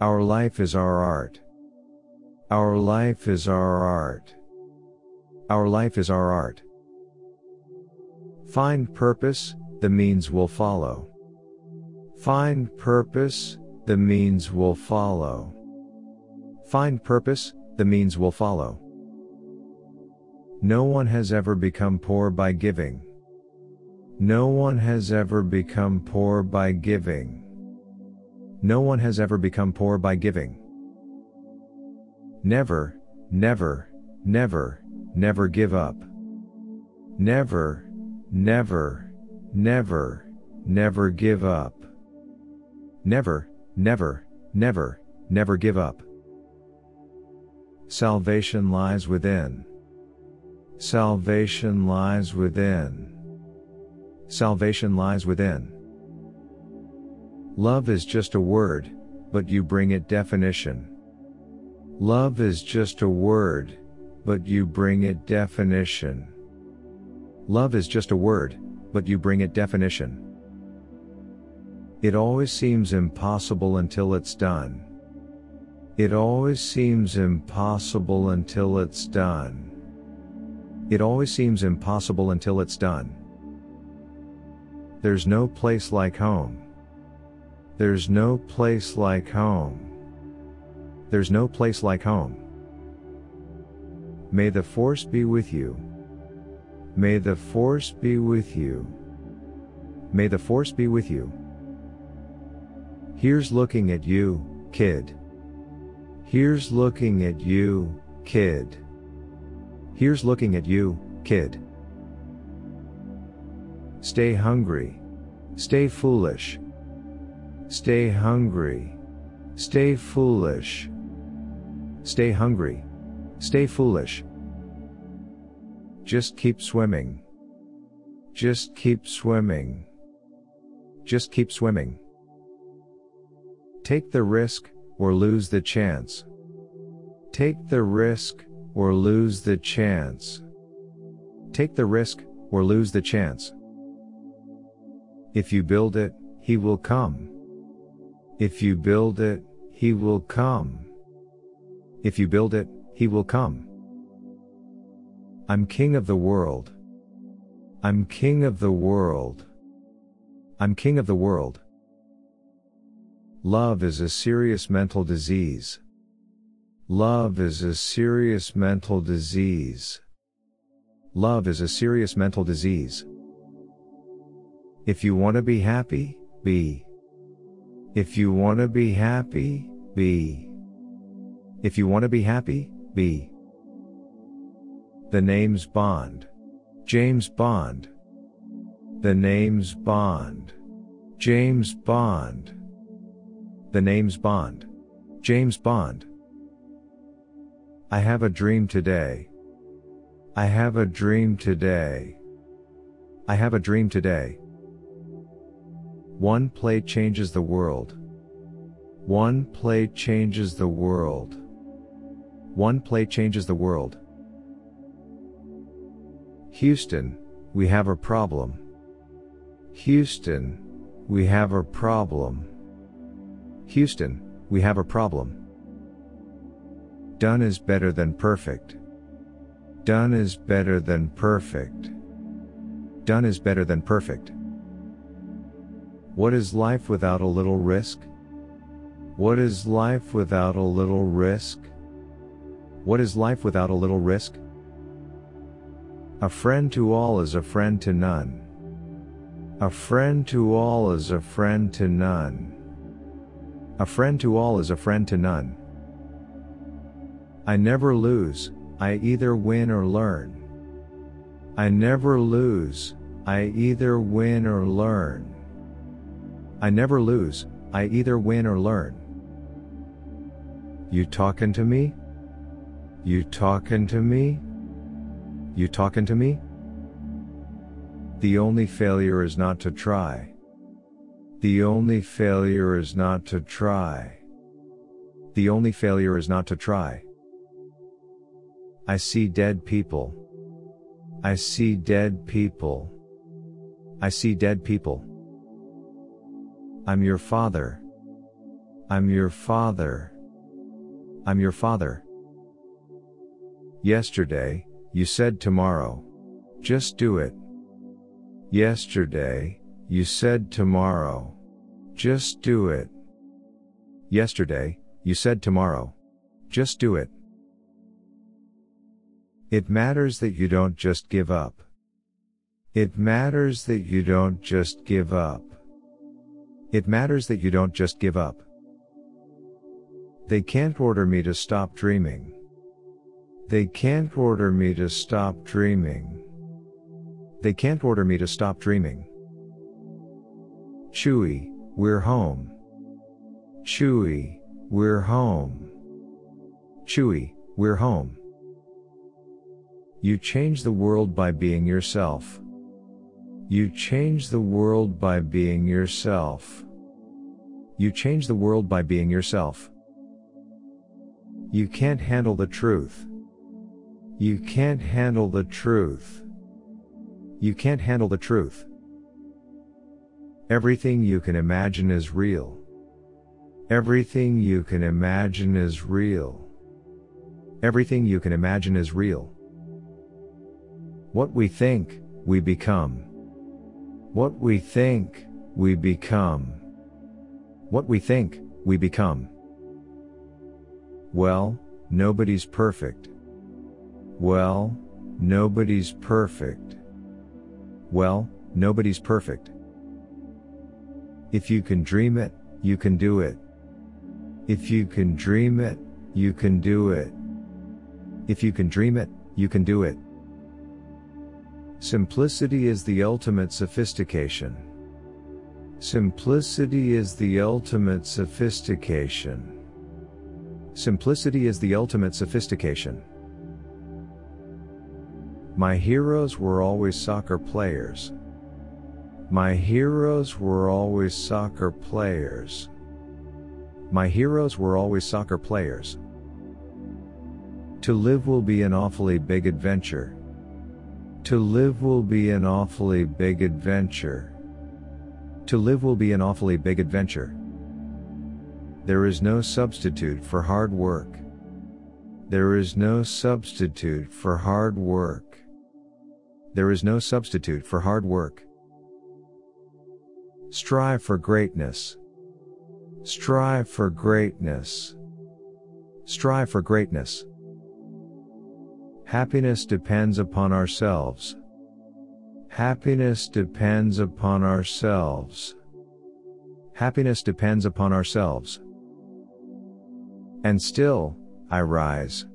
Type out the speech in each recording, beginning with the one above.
Our life is our art. Our life is our art. Our life is our art. Find purpose, the means will follow. Find purpose, the means will follow. Find purpose, the means will follow. No one has ever become poor by giving. No one has ever become poor by giving. No one has ever become poor by giving. Never, never, never, never give up. Never, never, never, never give up. Never, never, never, never give up. Salvation lies within. Salvation lies within. Salvation lies within. Love is just a word, but you bring it definition. Love is just a word, but you bring it definition. Love is just a word, but you bring it definition. It always seems impossible until it's done. It always seems impossible until it's done. It always seems impossible until it's done. There's no place like home. There's no place like home. There's no place like home. May the force be with you. May the force be with you. May the force be with you. Here's looking at you, kid. Here's looking at you, kid. Here's looking at you, kid. Stay hungry. Stay foolish. Stay hungry. Stay foolish. Stay hungry. Stay foolish. Just keep swimming. Just keep swimming. Just keep swimming. Take the risk, or lose the chance. Take the risk, or lose the chance. Take the risk, or lose the chance. If you build it, he will come. If you build it, he will come. If you build it, he will come. I'm king of the world. I'm king of the world. I'm king of the world. Love is a serious mental disease. Love is a serious mental disease. Love is a serious mental disease. If you want to be happy, be. If you want to be happy, be. If you want to be happy, be. The name's Bond. James Bond. The name's Bond. James Bond. The name's Bond. James Bond. I have a dream today. I have a dream today. I have a dream today. One play changes the world. One play changes the world. One play changes the world. Houston, we have a problem. Houston, we have a problem. Houston, we have a problem. Done is better than perfect. Done is better than perfect. Done is better than perfect. What is life without a little risk? What is life without a little risk? What is life without a little risk? A friend to all is a friend to none. A friend to all is a friend to none. A friend to all is a friend to none. I never lose, I either win or learn. I never lose, I either win or learn. I never lose, I either win or learn. You talking to me? You talking to me? You talking to me? The only failure is not to try. The only failure is not to try. The only failure is not to try. I see dead people. I see dead people. I see dead people. I'm your father. I'm your father. I'm your father. Yesterday, you said tomorrow. Just do it. Yesterday, you said tomorrow. Just do it. Yesterday, you said tomorrow. Just do it. It matters that you don't just give up. It matters that you don't just give up. It matters that you don't just give up. They can't order me to stop dreaming. They can't order me to stop dreaming. They can't order me to stop dreaming. Chewie, we're home. Chewie, we're home. Chewie, we're home. You change the world by being yourself. You change the world by being yourself. You change the world by being yourself. You can't handle the truth. You can't handle the truth. You can't handle the truth. Everything you can imagine is real. Everything you can imagine is real. Everything you can imagine is real. What we think, we become. What we think, we become. What we think, we become. Well, nobody's perfect. Well, nobody's perfect. Well, nobody's perfect. If you can dream it, you can do it. If you can dream it, you can do it. If you can dream it, you can do it. Simplicity is the ultimate sophistication. Simplicity is the ultimate sophistication. Simplicity is the ultimate sophistication. My heroes were always soccer players. My heroes were always soccer players. My heroes were always soccer players. To live will be an awfully big adventure. To live will be an awfully big adventure. To live will be an awfully big adventure. There is no substitute for hard work. There is no substitute for hard work. There is no substitute for hard work. Strive for greatness. Strive for greatness. Strive for greatness. Happiness depends upon ourselves. Happiness depends upon ourselves. Happiness depends upon ourselves. And still, I rise.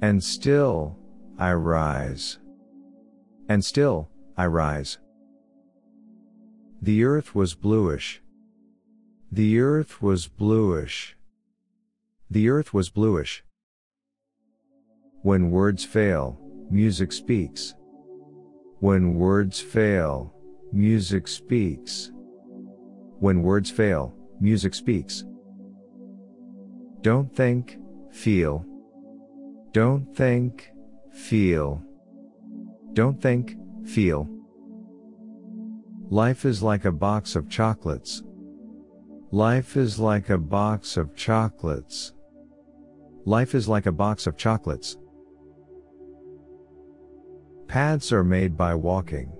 And still, I rise. And still, I rise. The earth was bluish. The earth was bluish. The earth was bluish. When words fail, music speaks. When words fail, music speaks. When words fail, music speaks. Don't think, feel. Don't think, feel. Don't think, feel. Life is like a box of chocolates. Life is like a box of chocolates. Life is like a box of chocolates. Paths are made by walking.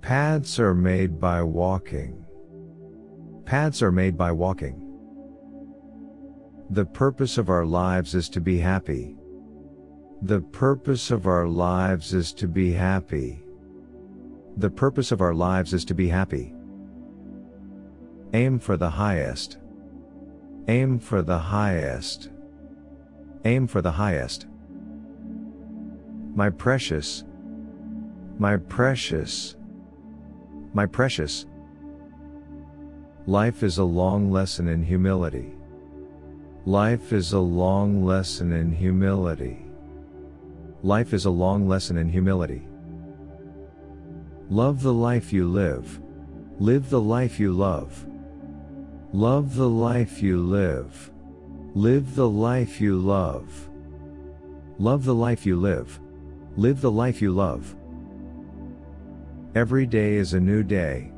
Paths are made by walking. Paths are made by walking. The purpose of our lives is to be happy. The purpose of our lives is to be happy. The purpose of our lives is to be happy. Aim for the highest. Aim for the highest. Aim for the highest. My precious. My precious. My precious. Life is a long lesson in humility. Life is a long lesson in humility. Life is a long lesson in humility. Love the life you live. Live the life you love. Love the life you live. Live the life you love. Love the life you live. Live the life you love. Every day is a new day.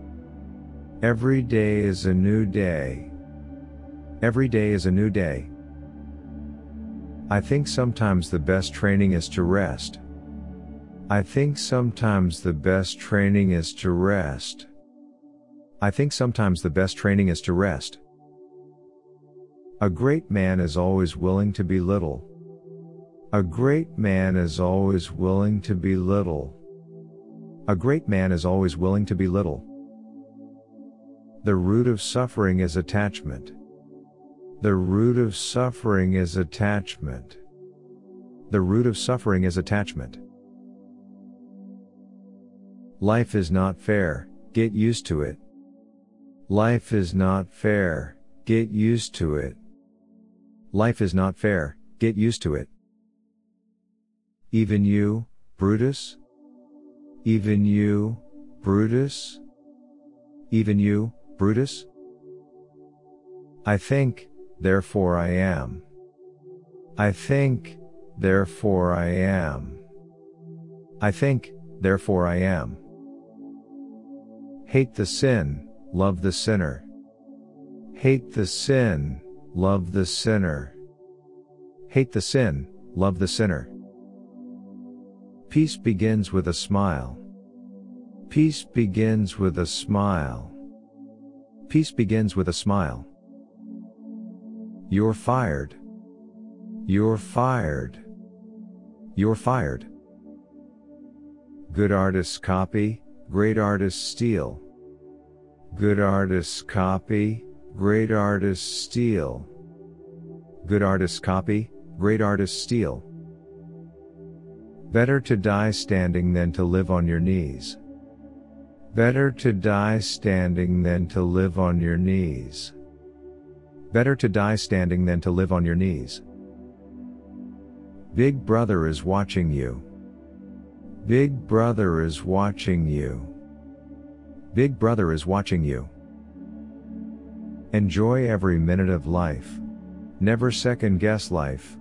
Every day is a new day. Every day is a new day. I think sometimes the best training is to rest. I think sometimes the best training is to rest. I think sometimes the best training is to rest. A great man is always willing to be little. A great man is always willing to be little. A great man is always willing to be little. The root of suffering is attachment. The root of suffering is attachment. The root of suffering is attachment. Life is not fair, get used to it. Life is not fair, get used to it. Life is not fair, get used to it. Even you, Brutus? Even you, Brutus? Even you, Brutus? I think, therefore I am. I think, therefore I am. I think, therefore I am. Hate the sin, love the sinner. Hate the sin, love the sinner. Hate the sin, love the sinner. Peace begins with a smile. Peace begins with a smile. Peace begins with a smile. You're fired. You're fired. You're fired. Good artists copy, great artists steal. Good artists copy, great artists steal. Good artists copy, great artists steal. Better to die standing than to live on your knees. Better to die standing than to live on your knees. Better to die standing than to live on your knees. Big Brother is watching you. Big Brother is watching you. Big Brother is watching you. Enjoy every minute of life. Never second guess life.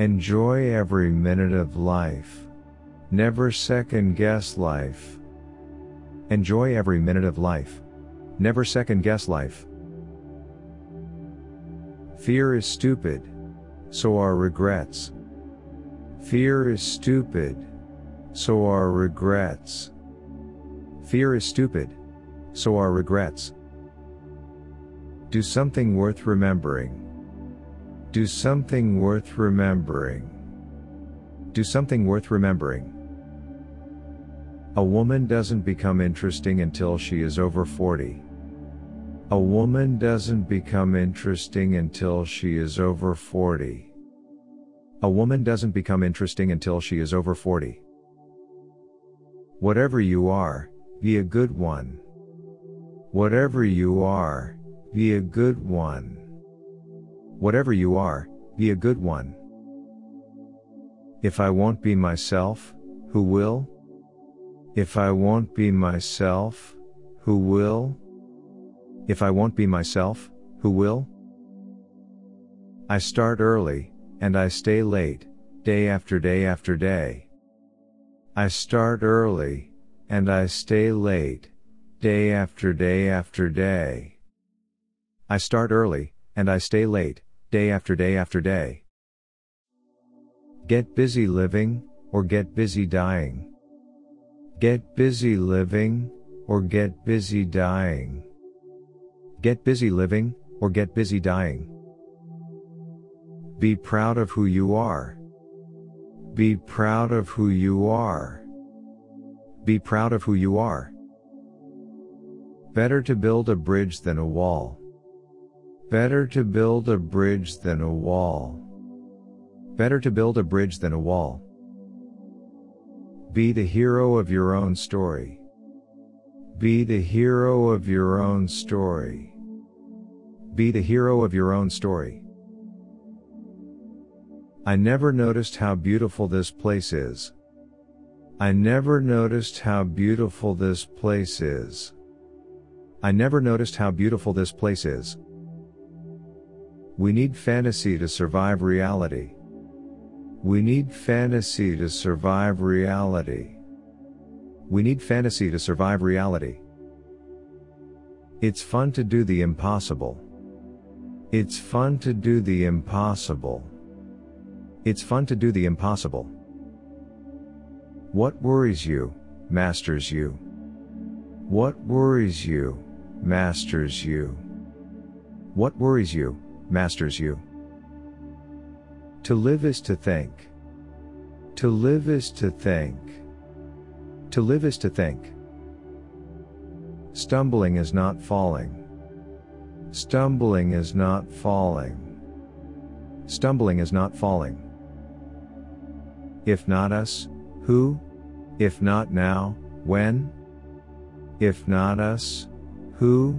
Enjoy every minute of life. Never second guess life. Enjoy every minute of life. Never second guess life. Fear is stupid. So are regrets. Fear is stupid. So are regrets. Fear is stupid. So are regrets. Do something worth remembering. Do something worth remembering. Do something worth remembering. A woman doesn't become interesting until she is over 40. A woman doesn't become interesting until she is over 40. A woman doesn't become interesting until she is over 40. Whatever you are, be a good one. Whatever you are, be a good one. Whatever you are, be a good one. If I won't be myself, who will? If I won't be myself, who will? If I won't be myself, who will? I start early, and I stay late, day after day after day. I start early, and I stay late, day after day after day. I start early, and I stay late, day after day after day. Get busy living, or get busy dying. Get busy living, or get busy dying. Get busy living, or get busy dying. Be proud of who you are. Be proud of who you are. Be proud of who you are. Better to build a bridge than a wall. Better to build a bridge than a wall. Better to build a bridge than a wall. Be the hero of your own story. Be the hero of your own story. Be the hero of your own story. I never noticed how beautiful this place is. I never noticed how beautiful this place is. I never noticed how beautiful this place is. We need fantasy to survive reality. We need fantasy to survive reality. We need fantasy to survive reality. It's fun to do the impossible. It's fun to do the impossible. It's fun to do the impossible. What worries you, masters you? What worries you, masters you? What worries you, masters you? To live is to think. To live is to think. To live is to think. Stumbling is not falling. Stumbling is not falling. Stumbling is not falling. If not us, who? If not now, when? If not us, who?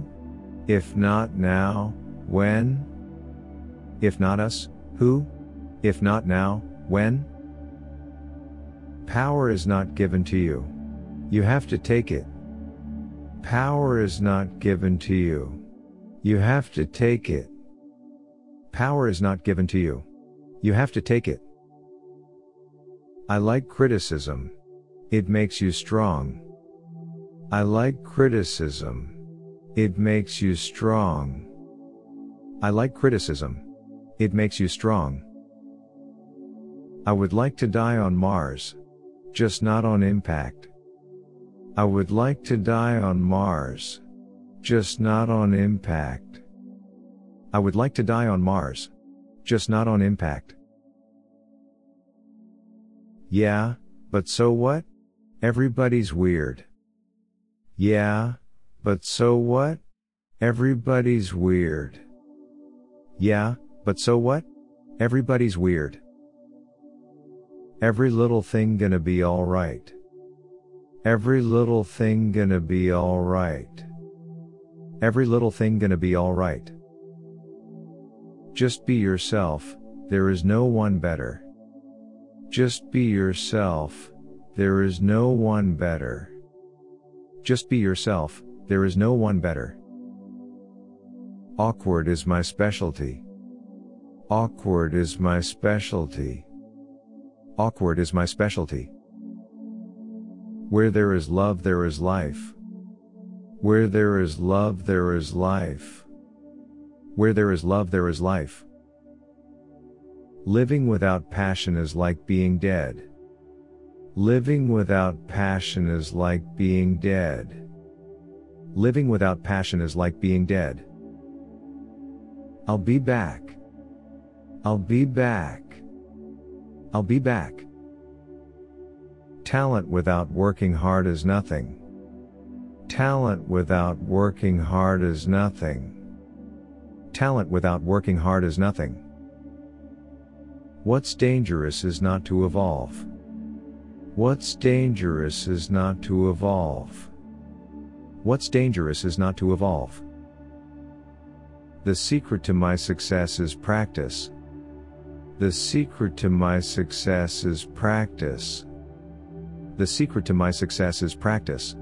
If not now, when? If not us, who? If not now, when? Power is not given to you. You have to take it. Power is not given to you. You have to take it. Power is not given to you. You have to take it. I like criticism. It makes you strong. I like criticism. It makes you strong. I like criticism. It makes you strong. I would like to die on Mars. Just not on impact. I would like to die on Mars. Just not on impact. I would like to die on Mars. Just not on impact. Yeah, but so what? Everybody's weird. Yeah, but so what? Everybody's weird. Yeah, but so what? Everybody's weird. Every little thing gonna be alright. Every little thing gonna be alright. Every little thing gonna be alright. Just be yourself, there is no one better. Just be yourself, there is no one better. Just be yourself, there is no one better. Awkward is my specialty. Awkward is my specialty. Awkward is my specialty. Where there is love, there is life. Where there is love, there is life. Where there is love, there is life. Living without passion is like being dead. Living without passion is like being dead. Living without passion is like being dead. I'll be back. I'll be back. I'll be back. Talent without working hard is nothing. Talent without working hard is nothing. Talent without working hard is nothing. What's dangerous is not to evolve. What's dangerous is not to evolve. What's dangerous is not to evolve. The secret to my success is practice. The secret to my success is practice. The secret to my success is practice.